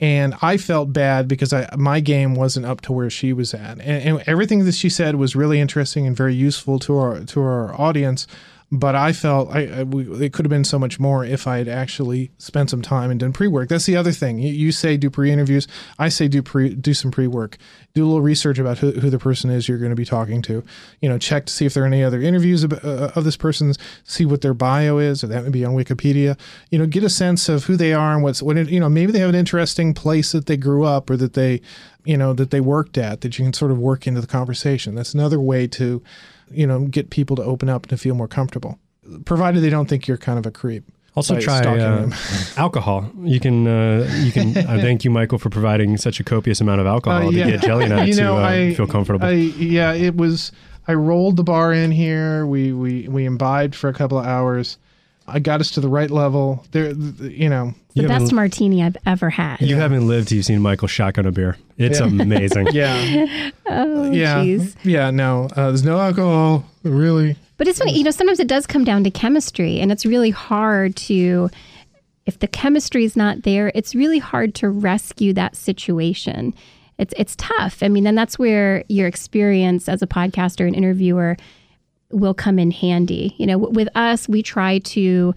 And I felt bad because I my game wasn't up to where she was at, and, and everything that she said was really interesting and very useful to our to our audience. But I felt I, I we, it could have been so much more if I had actually spent some time and done pre work. That's the other thing. You, you say do pre interviews. I say do pre do some pre work. Do a little research about who, who the person is you're going to be talking to. You know, check to see if there are any other interviews of, uh, of this person's. See what their bio is, or that would be on Wikipedia. You know, get a sense of who they are and what's what. It, you know, maybe they have an interesting place that they grew up or that they, you know, that they worked at that you can sort of work into the conversation. That's another way to, you know, get people to open up and to feel more comfortable, provided they don't think you're kind of a creep. Also try uh, alcohol. You can uh, you can. I thank you, Michael, for providing such a copious amount of alcohol Uh, to get Jelly and I You to know, uh, I- feel comfortable. I, yeah, it was. I rolled the bar in here. We we we imbibed for a couple of hours. I got us to the right level. There, you know. The You best martini I've ever had. you haven't lived till you've seen Michael shotgun a beer. It's Yeah. amazing. Yeah, oh, yeah, jeez. yeah. No, uh, there's no alcohol. Really. But it's funny, you know, sometimes it does come down to chemistry, and it's really hard to, if the chemistry is not there, it's really hard to rescue that situation. It's it's tough. I mean, and that's where your experience as a podcaster and interviewer will come in handy. You know, with us, we try to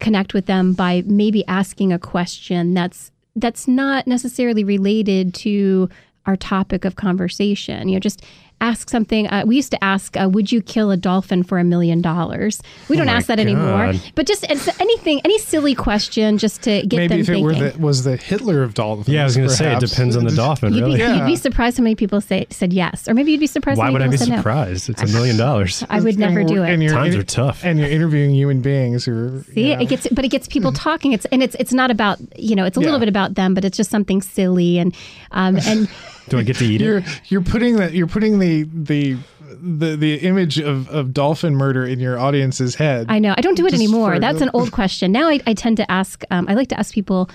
connect with them by maybe asking a question that's that's not necessarily related to our topic of conversation. You know, just ask something. Uh, we used to ask, uh, "Would you kill a dolphin for a million dollars?" We don't my ask that anymore. But just anything, any silly question, just to get Maybe them if it thinking. were the, was the Hitler of dolphins. Yeah, I was going to say it depends on the dolphin. You'd, Really, be, Yeah. you'd be surprised how many people say said yes, or maybe you'd be surprised. why how would many I be people said no. surprised? It's a million dollars. I would never And do we're- And it. Times are tough. And you're interviewing human beings who are. See, yeah. it gets, but it gets people talking. It's and it's it's not about you know, it's a Yeah. little bit about them, but it's just something silly and um and Do I get to eat it? you're you're putting that you're putting the the the the image of, of dolphin murder in your audience's head. I know I don't do it anymore. That's the- an old question. Now I, I tend to ask. Um, I like to ask people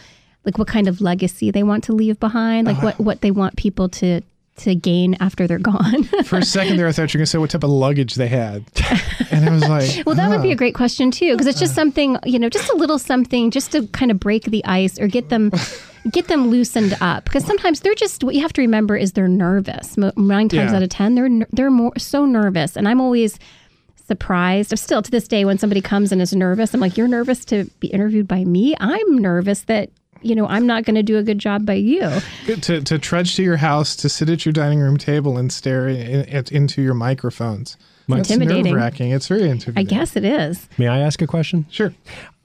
like what kind of legacy they want to leave behind, like what what they want people to to gain after they're gone. For a second there, I thought you were gonna say what type of luggage they had, and I was like, Well, that would be a great question too, because it's just something you know, just a little something, just to kind of break the ice or get them, get them loosened up. Because sometimes they're just what you have to remember is they're nervous. Nine times Yeah. out of ten, they're they're more so nervous, and I'm always surprised. I'm still to this day when somebody comes and is nervous, I'm like, you're nervous to be interviewed by me. I'm nervous that you know I'm not going to do a good job by you. to to trudge to your house, to sit at your dining room table and stare in, at, into your microphones. That's Intimidating. nerve wracking. It's very intimidating. I guess it is. May I ask a question? Sure.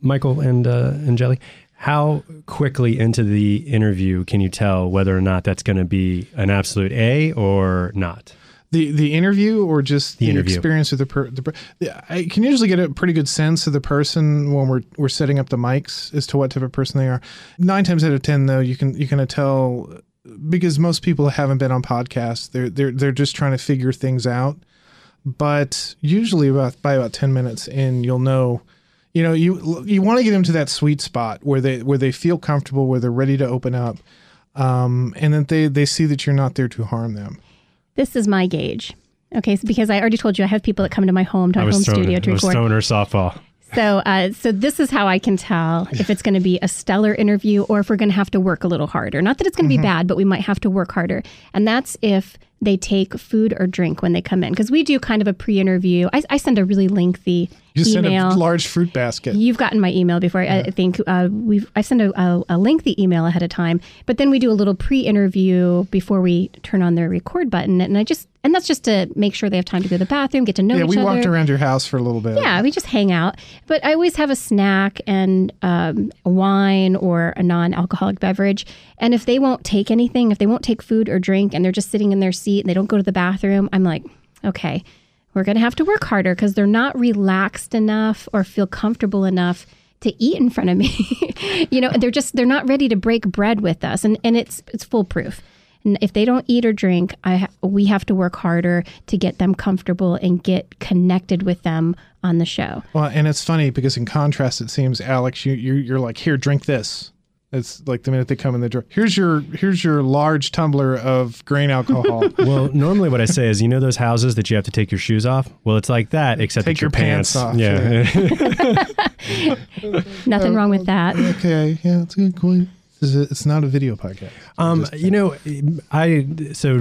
Michael and uh, and Jelly, how quickly into the interview can you tell whether or not that's going to be an absolute A or not? The the interview or just the, interview. experience of the per, the, per- I can usually get a pretty good sense of the person when we're we're setting up the mics as to what type of person they are. Nine times out of ten, though, you can you can tell because most people haven't been on podcasts. They're they're they're just trying to figure things out. But usually, about by about ten minutes in, you'll know. You know, you you want to get them to that sweet spot where they where they feel comfortable, where they're ready to open up, um, and that they they see that you're not there to harm them. This is my gauge. Okay, so because I already told you I have people that come to my home, to I my home throwing, studio to was record. throwing her softball. So, uh, so this is how I can tell if it's going to be a stellar interview or if we're going to have to work a little harder. Not that it's going to Mm-hmm. be bad, but we might have to work harder. And that's if they take food or drink when they come in, because we do kind of a pre-interview. I, I send a really lengthy You just send a large fruit basket. You've gotten my email before. I I think uh, we've I send a, a, a lengthy email ahead of time, but then we do a little pre-interview before we turn on the record button. And I just and that's just to make sure they have time to go to the bathroom, get to know Yeah, each we other. walked around your house for a little bit. Yeah, we just hang out. But I always have a snack and um, a wine or a non alcoholic beverage. And if they won't take anything, if they won't take food or drink and they're just sitting in their seat and they don't go to the bathroom, I'm like, okay, we're going to have to work harder because they're not relaxed enough or feel comfortable enough to eat in front of me. you know, they're just they're not ready to break bread with us and and it's it's foolproof. And if they don't eat or drink, I we have to work harder to get them comfortable and get connected with them on the show. Well, and it's funny because in contrast, it seems Alex, you, you you're like, here, drink this. It's like the minute they come in the door. Here's your here's your large tumbler of grain alcohol. Well, normally what I say is, you know those houses that you have to take your shoes off? Well, it's like that, except Take that your, your pants off, Yeah. Nothing wrong with that. okay, yeah, that's a good point. This a- It's not a video podcast. Um, you know, I so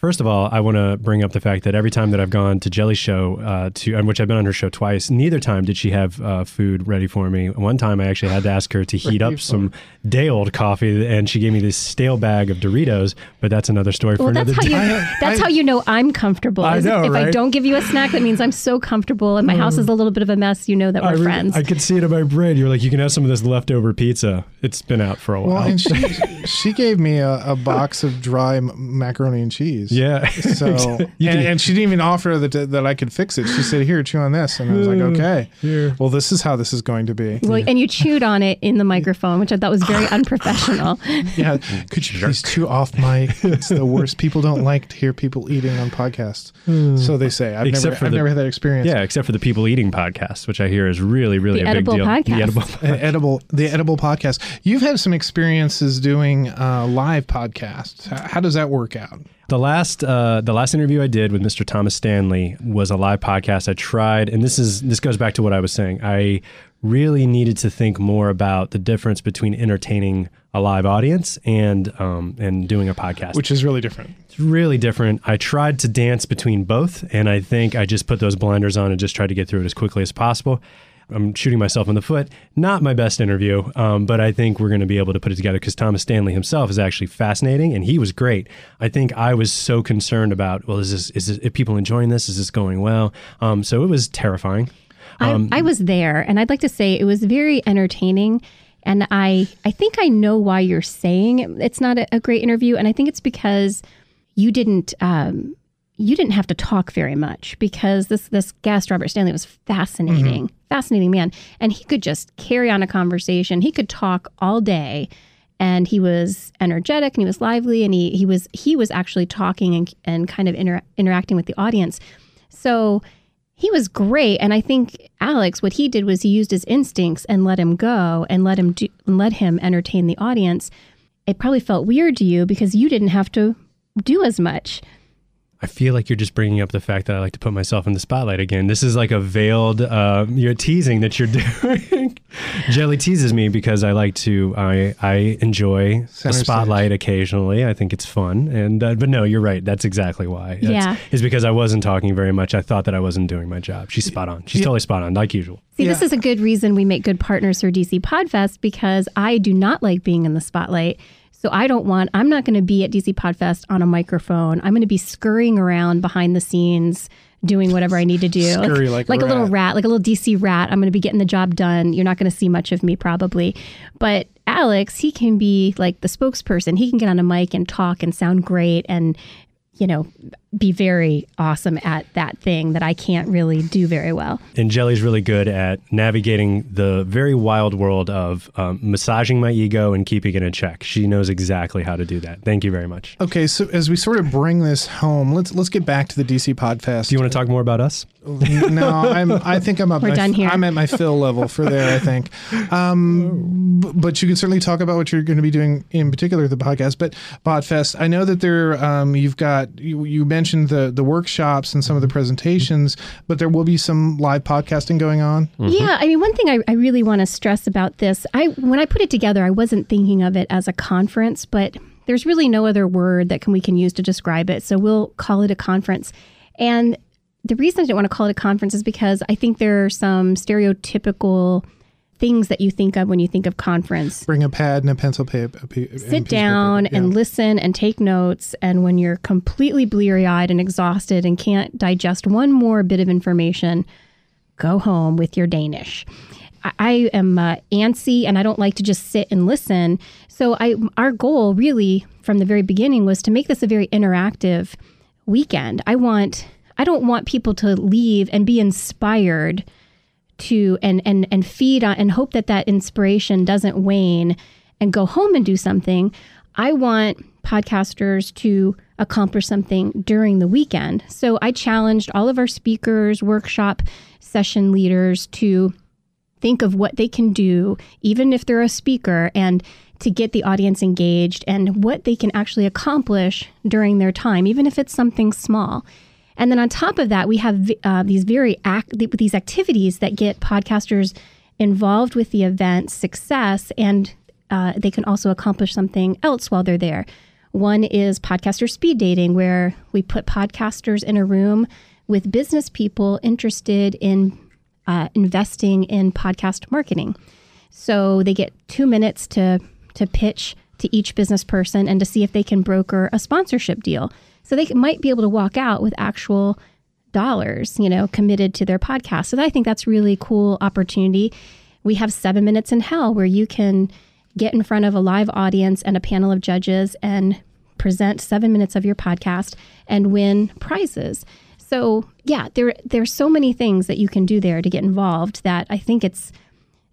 first of all, I want to bring up the fact that every time that I've gone to Jelly's show, uh, to and which I've been on her show twice, neither time did she have uh, food ready for me. One time, I actually had to ask her to heat up some day old coffee, and she gave me this stale bag of Doritos. But that's another story for Well, that's another how you day. that's how you know I'm comfortable. I know, if I don't give you a snack, that means I'm so comfortable and my house is a little bit of a mess. You know that we're I, re- friends. I could see it in my brain. You're like, you can have some of this leftover pizza. It's been out for a while. Well, and she she gave me a, a box of dry macaroni and cheese. Yeah. So and, and she didn't even offer that that I could fix it. She said, "Here, chew on this," and I was like, "Okay, Here. well, this is how this is going to be." well, and you chewed on it in the microphone, which I thought was very unprofessional. Yeah, could you please chew off mic? It's the worst. People don't like to hear people eating on podcasts. So they say. I've Except never, for I've the- never had that experience. Yeah, except for the people eating podcast, which I hear is really, really The a big deal. podcast. The edible The edible, the edible podcast. You've had some experiences doing uh, live podcasts. How, how does that work out? The last uh, the last interview I did with Mr. Thomas Stanley was a live podcast. I tried, and this is this goes back to what I was saying. I really needed to think more about the difference between entertaining a live audience and um, and doing a podcast. Which is really different. It's really different. I tried to dance between both, and I think I just put those blinders on and just tried to get through it as quickly as possible. I'm shooting myself in the foot. Not my best interview, um, but I think we're going to be able to put it together because Thomas Stanley himself is actually fascinating and he was great. I think I was so concerned about, well, is this, is this, are people enjoying this? Is this going well? Um, so it was terrifying. I, I was there, and I'd like to say it was very entertaining. And I, I think I know why you're saying it- it's not a, a great interview, and I think it's because you didn't, um, you didn't have to talk very much because this this guest Robert Stanley was fascinating, mm-hmm. fascinating man, and he could just carry on a conversation. He could talk all day, and he was energetic and he was lively, and he he was he was actually talking and and kind of inter- interacting with the audience. So he was great. And i think alex what he did was he used his instincts and let him go and let him do and let him entertain the audience. It probably felt weird to you because you didn't have to do as much I feel like you're just bringing up the fact that I like to put myself in the spotlight again. This is like a veiled, uh, you're teasing that you're doing. Jelly teases me because I like to, I I enjoy Center the spotlight occasionally. I think it's fun, and uh, but no, you're right. That's exactly why. That's, Yeah. is because I wasn't talking very much. I thought that I wasn't doing my job. She's spot on. She's Yeah. totally spot on, like usual. see this is a good reason we make good partners for dc podfest because i do not like being in the spotlight so i don't want i'm not going to be at dc podfest on a microphone i'm going to be scurrying around behind the scenes doing whatever i need to do Scurry like a a little rat. rat, like a little DC rat. I'm going to be getting the job done. You're not going to see much of me probably. But Alex, he can be like the spokesperson. He can get on a mic and talk and sound great and, you know, be very awesome at that thing that I can't really do very well. And Jelly's really good at navigating the very wild world of um, massaging my ego and keeping it in check. She knows exactly how to do that. Thank you very much. Okay, so as we sort of bring this home, let's let's get back to the DC Podfest. Do you want to talk more about us? no, I'm. I think I'm up. We're my, done here. I'm at my fill level for there. I think. Um, b- but you can certainly talk about what you're going to be doing in particular the podcast. But Podfest, I know that there. Um, you've got you, you mentioned the the workshops and some of the mm-hmm. presentations, but there will be some live podcasting going on. Mm-hmm. Yeah, I mean, one thing I, I really want to stress about this, I when I put it together, I wasn't thinking of it as a conference, but there's really no other word that can we can use to describe it. So we'll call it a conference. And the reason I didn't want to call it a conference is because I think there are some stereotypical things that you think of when you think of conference. Bring a pad and a pencil paper. Sit down paper. and listen and take notes. And when you're completely bleary eyed and exhausted and can't digest one more bit of information, go home with your Danish. I- I am uh, antsy and I don't like to just sit and listen. So I, our goal really from the very beginning was to make this a very interactive weekend. I want, I don't want people to leave and be inspired to and and and feed on and hope that that inspiration doesn't wane and go home and do something. I want podcasters to accomplish something during the weekend. So I challenged all of our speakers, workshop session leaders to think of what they can do, even if they're a speaker, and to get the audience engaged and what they can actually accomplish during their time, even if it's something small. And then on top of that, we have uh, these very act these activities that get podcasters involved with the event success, and uh, they can also accomplish something else while they're there. One is podcaster speed dating, where we put podcasters in a room with business people interested in uh, investing in podcast marketing. So they get two minutes to to pitch to each business person and to see if they can broker a sponsorship deal. So they might be able to walk out with actual dollars, you know, committed to their podcast. So I think that's really cool opportunity. We have seven minutes in hell where you can get in front of a live audience and a panel of judges and present seven minutes of your podcast and win prizes. So yeah, there there's so many things that you can do there to get involved that I think it's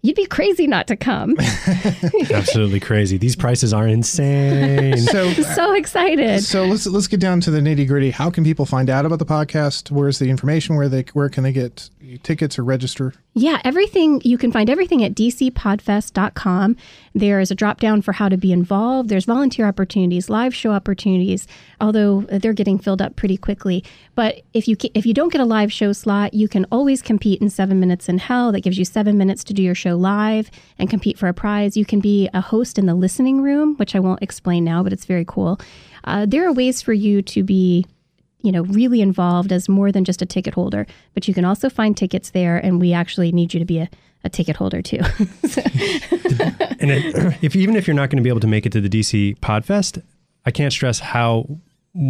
you'd be crazy not to come. Absolutely crazy. These prices are insane. So so excited. so let's let's get down to the nitty gritty. How can people find out about the podcast? Where's the information? Where they where can they get tickets or register? Yeah, everything you can find everything at dcpodfest.com. There is a drop down for how to be involved. There's volunteer opportunities, live show opportunities, although they're getting filled up pretty quickly. But if you if you don't get a live show slot, you can always compete in 7 minutes in hell. That gives you 7 minutes to do your show live and compete for a prize. You can be a host in the listening room, which I won't explain now, but it's very cool. Uh, there are ways for you to be you know, really involved as more than just a ticket holder. But you can also find tickets there, and we actually need you to be a, a ticket holder too. and it, if even if you're not going to be able to make it to the DC Podfest, I can't stress how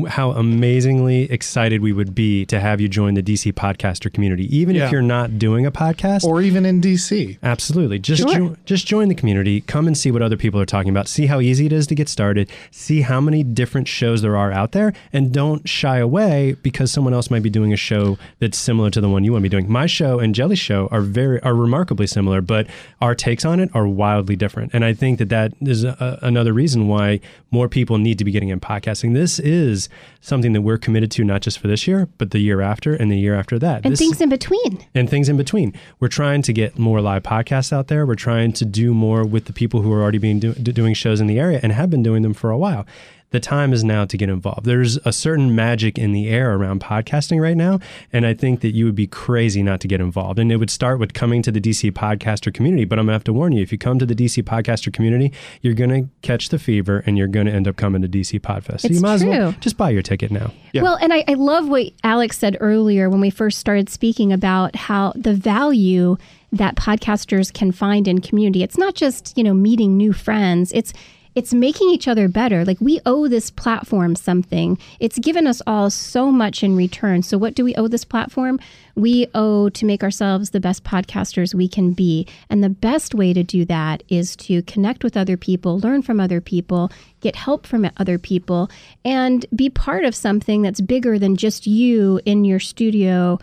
how amazingly excited we would be to have you join the DC podcaster community, even Yeah. if you're not doing a podcast. Or even in DC. Absolutely. Just Sure. jo- just join the community. Come and see what other people are talking about. See how easy it is to get started. See how many different shows there are out there, and don't shy away because someone else might be doing a show that's similar to the one you want to be doing. My show and Jelly's show are very are remarkably similar, but our takes on it are wildly different. And I think that that is a, another reason why more people need to be getting in podcasting. This is something that we're committed to not just for this year, but the year after and the year after that. and This- things in between. and things in between. We're trying to get more live podcasts out there. We're trying to do more with the people who are already being do, doing shows in the area and have been doing them for a while. The time is now to get involved. There's a certain magic in the air around podcasting right now, and I think that you would be crazy not to get involved. And it would start with coming to the DC podcaster community. But I'm gonna have to warn you: if you come to the DC podcaster community, you're gonna catch the fever, and you're gonna end up coming to DC Podfest. So It's you might as well true. just buy your ticket now. Yeah. Well, and I, I love what Alex said earlier when we first started speaking about how the value that podcasters can find in community. It's not just, you know, meeting new friends. It's it's making each other better. Like we owe this platform something. It's given us all so much in return. So what do we owe this platform? We owe to make ourselves the best podcasters we can be. And the best way to do that is to connect with other people, learn from other people, get help from other people, and be part of something that's bigger than just you in your studio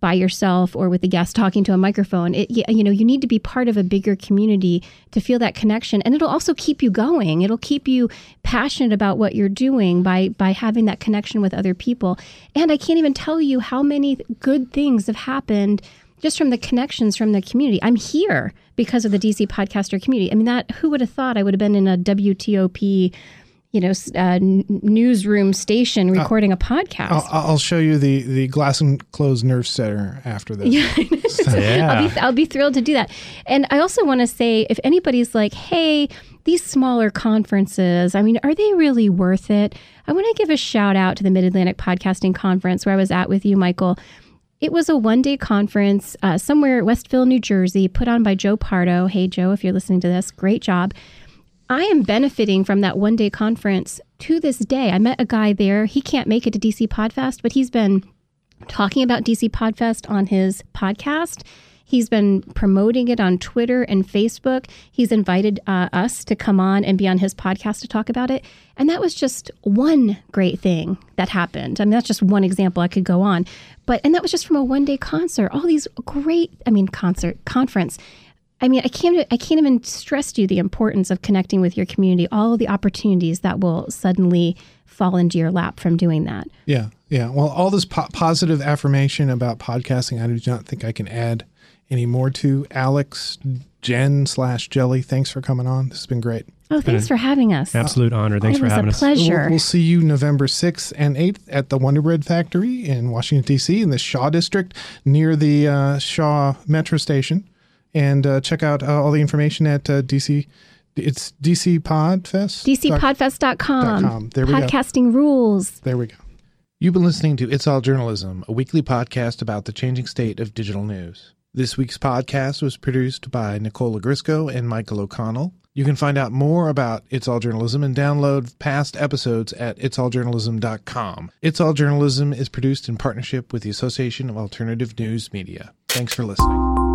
by yourself or with a guest talking to a microphone. It, you know, you need to be part of a bigger community to feel that connection, and it'll also keep you going. It'll keep you passionate about what you're doing by by having that connection with other people. And I can't even tell you how many good things have happened just from the connections from the community. I'm here because of the DC podcaster community. I mean, that who would have thought I would have been in a WTOP. You know, uh, newsroom station recording a podcast. I'll, I'll show you the the glass and closed nerve center after this. Yeah. I'll be I'll be thrilled to do that. And I also want to say if anybody's like, "Hey, these smaller conferences, I mean, are they really worth it?" I want to give a shout out to the Mid-Atlantic Podcasting Conference where I was at with you, Michael. It was a one day conference uh, somewhere Westville, New Jersey, put on by Joe Pardo. Hey, Joe, if you're listening to this, great job. I am benefiting from that one day conference to this day. I met a guy there. He can't make it to DC Podfest, but he's been talking about DC Podfest on his podcast. He's been promoting it on Twitter and Facebook. He's invited uh, us to come on and be on his podcast to talk about it. And that was just one great thing that happened. I mean, that's just one example. I could go on. But, and that was just from a one day concert. All these great, I mean, concert, conference. I mean, I can't I can't even stress to you the importance of connecting with your community, all of the opportunities that will suddenly fall into your lap from doing that. Yeah, yeah. Well, all this po- positive affirmation about podcasting, I do not think I can add any more to. Alex, Jen slash Jelly, thanks for coming on. This has been great. Oh, thanks for having us. Absolute honor. Thanks it for was having a us. pleasure. We'll, we'll see you November 6th and 8th at the Wonder Bread Factory in Washington, D.C., in the Shaw District near the uh, Shaw Metro Station. And uh, check out uh, all the information at uh, DC. It's DC Podfest. DCPodfest.com. com. There we go. Podcasting rules. There we go. You've been listening to It's All Journalism, a weekly podcast about the changing state of digital news. This week's podcast was produced by Nicole Ogrysko and Michael O'Connell. You can find out more about It's All Journalism and download past episodes at itsalljournalism.com. It's All Journalism is produced in partnership with the Association of Alternative News Media. Thanks for listening.